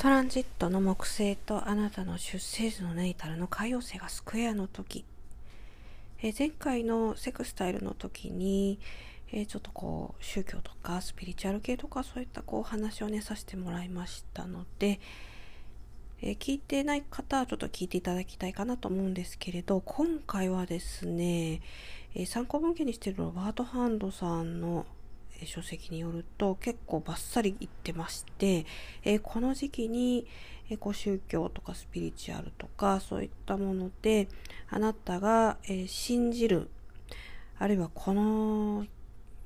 トランジットの木星とあなたの出生図のネイタルの海洋星がスクエアの時、え、前回のセクスタイルの時に、え、ちょっとこう宗教とかスピリチュアル系とかそういったこう話をねさせてもらいましたので、え、聞いてない方はちょっと聞いていただきたいかなと思うんですけれど今回はですね、え参考文献にしてるロバート・ハンドさんの書籍によると結構バッサリ言ってまして、えー、この時期に、えー、こう宗教とかスピリチュアルとかそういったものであなたが、えー、信じるあるいはこの、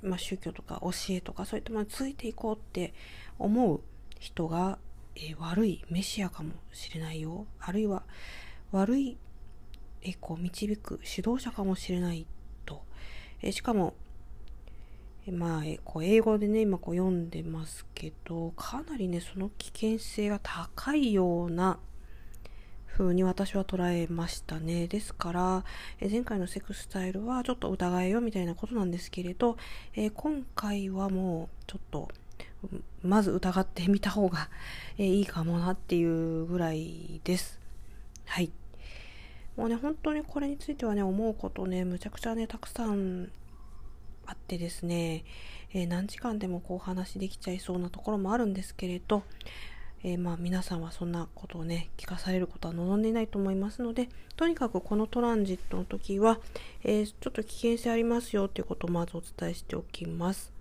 まあ、宗教とか教えとかそういったものについていこうって思う人が、え悪いメシアかもしれないよ。あるいは悪い、えこう導く指導者かもしれないと、えしかもまあ、こう英語でね、今こう読んでますけど、かなりね、その危険性が高いような風に私は捉えましたね。ですから、え前回のセクスタイルはちょっと疑えよみたいなことなんですけれど、え今回はもうちょっと、まず疑ってみた方が、えいいかもなっていうぐらいです。はい。もうね、本当にこれについてはね、思うことね、むちゃくちゃね、たくさんあってですね、えー、何時間でもこうお話できちゃいそうなところもあるんですけれど、えー、まあ皆さんはそんなことをね聞かされることは望んでいないと思いますのでとにかくこのトランジットの時は、えー、ちょっと危険性ありますよということをまずお伝えしておきます。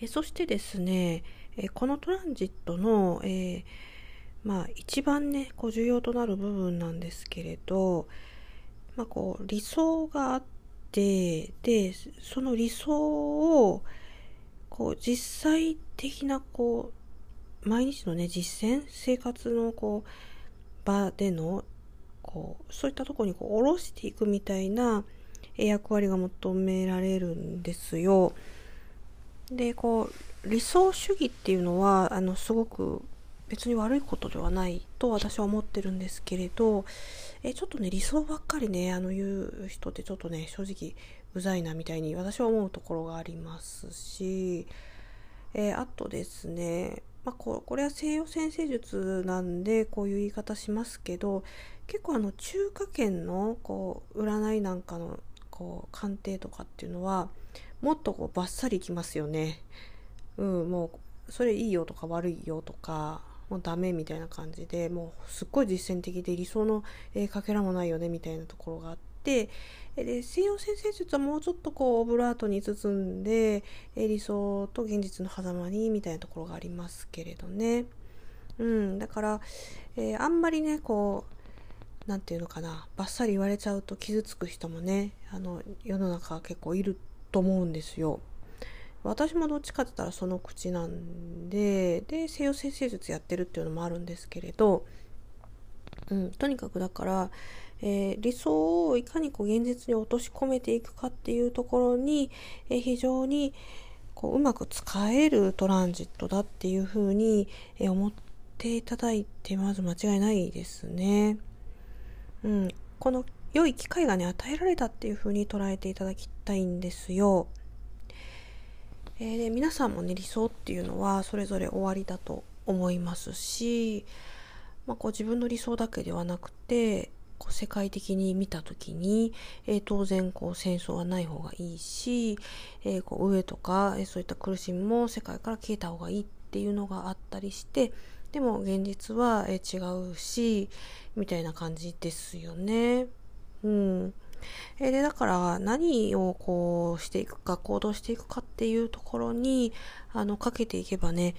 えそしてですね、えこのトランジットの、えまあ一番ねこう重要となる部分なんですけれど、まあ、こう理想があってでその理想をこう実際的なこう毎日のね実践生活のこう場でのこうそういったとこにこう下ろしていくみたいな役割が求められるんですよ。でこう理想主義っていうのはあのすごく別に悪いことではないと私は思ってるんですけれど、えちょっとね、理想ばっかりね、あの言う人ってちょっとね、正直うざいなみたいに私は思うところがありますし、えー、あとですね、まあ、ここれは西洋先生術なんでこういう言い方しますけど結構あの中華圏のこう占いなんかのこう鑑定とかっていうのはもっとこうバッサリきますよね。うん、もうそれいいよとか悪いよとかもうダメみたいな感じでもうすっごい実践的で理想の、えー、かけらもないよねみたいなところがあってで西洋先生術はもうちょっとこうオブラートに包んで、え、理想と現実の狭間にみたいなところがありますけれどね。うん、だから、えー、あんまりねこう何て言うのかなバッサリ言われちゃうと傷つく人もねあの世の中結構いると思うんですよ。私もどっちかって言ったらその口なんでで西洋先生術やってるっていうのもあるんですけれど、うん、とにかくだから、えー、理想をいかにこう現実に落とし込めていくかっていうところに、えー、非常にこううまく使えるトランジットだっていうふうに、えー、思っていただいてまず間違いないですね。うん、この良い機会がね与えられたっていうふうに捉えていただきたいんですよ。えー、で皆さんもね理想っていうのはそれぞれ終わりだと思いますし、まあ、こう自分の理想だけではなくてこう世界的に見た時に、えー、当然こう戦争はない方がいいし、えー、こう上とか、えー、そういった苦しみも世界から消えた方がいいっていうのがあったりしてでも現実は、え違うしみたいな感じですよね。うん、えー、でだから何をこうしていくか行動していくかっていうところにあのかけていけばね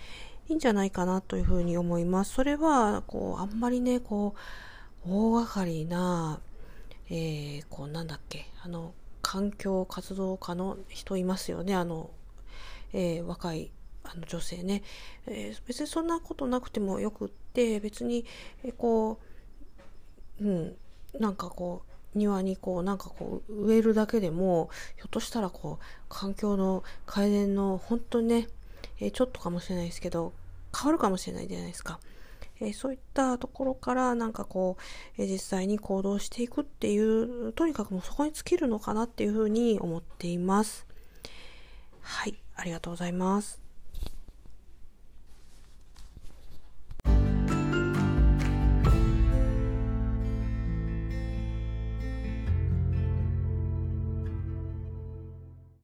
いいんじゃないかなというふうに思います。それはこうあんまりねこう大掛かりな、えー、こうなんだっけあの環境活動家の人いますよねあの、えー、若いあの女性ね、えー、別にそんなことなくてもよくって別に、えー、こううんなんかこう庭にこうなんかこう植えるだけでもひょっとしたらこう環境の改善の本当にね、えー、ちょっとかもしれないですけど変わるかもしれないじゃないですか。えー、そういったところからなんかこう、えー、実際に行動していくっていうとにかくもうそこに尽きるのかなっていうふうに思っています。はい、ありがとうございます。